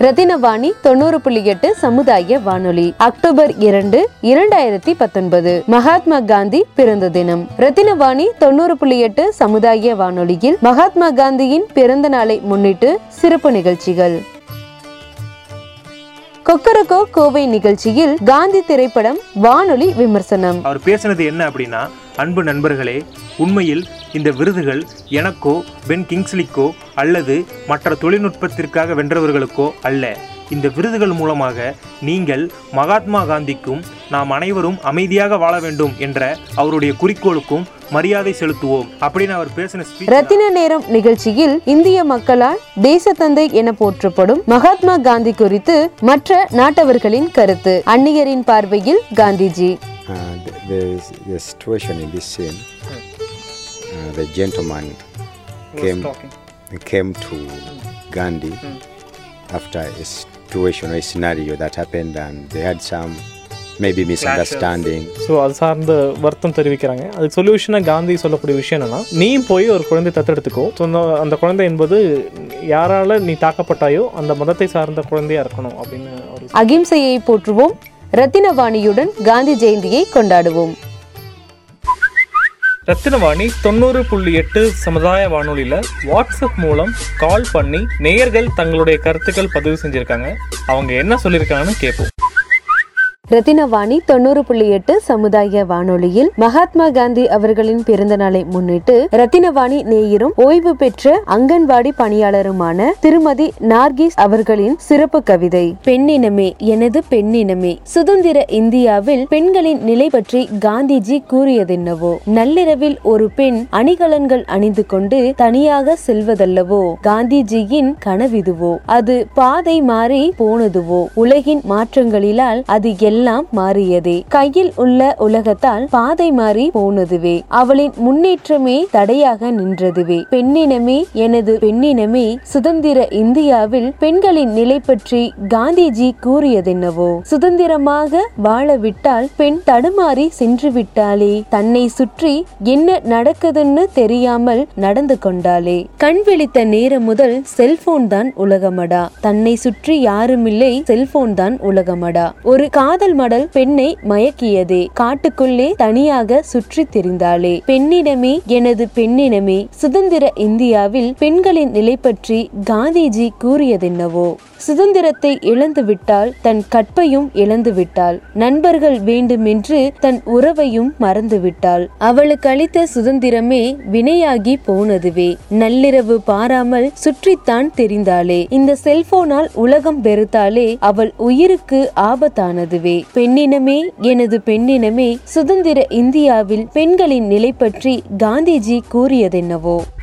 ரத்தினவாணி தொண்ணூறு புள்ளி எட்டு சமுதாய வானொலி அக்டோபர் இரண்டு இரண்டாயிரத்தி பத்தொன்பது. மகாத்மா காந்தி பிறந்த தினம். ரத்தினவாணி தொண்ணூறு புள்ளி எட்டு சமுதாய வானொலியில் மகாத்மா காந்தியின் பிறந்த நாளை முன்னிட்டு சிறப்பு நிகழ்ச்சிகள். கொக்கரகோ கோவை நிகழ்ச்சியில் காந்தி திரைப்படம் வானொலி விமர்சனம். அவர் பேசுனது என்ன அப்படின்னா அன்பு நண்பர்களே உண்மையில் இந்த விருதுகள் எனக்கோ பென் கிங்ஸ்லிக்கோ அல்லது மற்ற தொழில்நுட்பத்திற்காக வென்றவர்களுக்கோ அல்ல. இந்த விருதுகள் மூலமாக நீங்கள் மகாத்மா காந்திக்கும் நாம் அனைவரும் அமைதியாக வாழ வேண்டும் என்ற அவருடைய குறிக்கோளுக்கும் மரியாதை செலுத்துவோம் அப்படின்னு அவர் பேசின ரத்தின நேரம் நிகழ்ச்சியில் இந்திய மக்களால் தேசத்தந்தை என போற்றப்படும் மகாத்மா காந்தி குறித்து மற்ற நாட்டவர்களின் கருத்து. அந்நியரின் பார்வையில் Gandhiji. The, the, situation in this scene, uh, the gentleman came, came to Gandhi after a situation or a scenario that happened and they had some maybe misunderstanding. So அது சார்ந்த வருத்தம் தெரிவிக்கிறாங்க. அதுக்கு சொல்யூஷனாக காந்தி சொல்லக்கூடிய விஷயம் என்னன்னா நீ போய் ஒரு குழந்தை தத்தெடுத்துக்கோ. ஸோ அந்த- குழந்தை என்பது யாரால நீ தாக்கப்பட்டாயோ அந்த மதத்தை சார்ந்த குழந்தையா இருக்கணும் அப்படின்னு அகிம்சையை போற்றுவோம். ரத்தினவாணியுடன் காந்தி ஜெயந்தியை கொண்டாடுவோம். ரத்தினவாணி தொண்ணூறு புள்ளி எட்டு சமுதாய வானொலியில் வாட்ஸ்அப் மூலம் கால் பண்ணி நேயர்கள் தங்களுடைய கருத்துக்கள் பதிவு செஞ்சுருக்காங்க. அவங்க என்ன சொல்லியிருக்காங்கன்னு கேட்போம். ரத்தினவாணி தொண்ணூறு புள்ளி எட்டு சமுதாய வானொலியில் மகாத்மா காந்தி அவர்களின் பிறந்த நாளை முன்னிட்டு ரத்தினவாணி நேயரும் ஓய்வு பெற்ற அங்கன்வாடி பணியாளருமான திருமதி நார்கிஸ் அவர்களின் சிறப்பு கவிதை பெண்ணினமே எனது பெண்ணினமே சுதந்திர இந்தியாவில் பெண்களின் நிலை பற்றி காந்திஜி கூறியதென்னவோ? நள்ளிரவில் ஒரு பெண் அணிகலன்கள் அணிந்து கொண்டு தனியாக செல்வதல்லவோ? காந்திஜியின் கனவிதுவோ? அது பாதை மாறி போனதுவோ? உலகின் மாற்றங்களிலால் அது எல்லாம் மாறியதே. கையில் உள்ள உலகத்தால் பாதை மாறி போனதுவே. அவளின் முன்னேற்றமே தடையாக நின்றதுவே. பெண்ணினமே எனது பெண்ணினமே சுதந்திர இந்தியாவில் பெண்களின் நிலை பற்றி காந்திஜி கூறியதென்னவோ? சுதந்திரமாக வாழவிட்டால் பெண் தடுமாறி சென்று விட்டாளே. தன்னை சுற்றி என்ன நடக்குதுன்னு தெரியாமல் நடந்து கொண்டாளே. கண் விழித்த நேரம் முதல் செல்போன் தான் உலகமடா. தன்னை சுற்றி யாருமில்லை செல்போன் தான் உலகமடா. ஒரு காதல் மடல் பெண்ணை மயக்கியதே. காட்டுக்குள்ளே தனியாக சுற்றி திரிந்தாளே. பெண்ணிடமே எனது பெண்ணினமே சுதந்திர இந்தியாவில் பெண்களின் நிலை பற்றி காந்திஜி கூறியதென்னவோ? சுதந்திரத்தை இழந்து விட்டால் தன் கற்பையும் இழந்து விட்டாள் நண்பர்கள் வேண்டுமென்று தன் உறவையும் மறந்து விட்டாள் அவளுக்கு அளித்த சுதந்திரமே வினையாகி போனதுவே. நள்ளிரவு பாராமல் சுற்றித்தான் தெரிந்தாளே. இந்த செல்போனால் உலகம் பெருத்தாலே அவள் உயிருக்கு ஆபத்தானதுவே. பெண்ணினமே எனது பெண்ணினமே சுதந்திர இந்தியாவில் பெண்களின் நிலை பற்றி காந்திஜி கூறியதென்னவோ?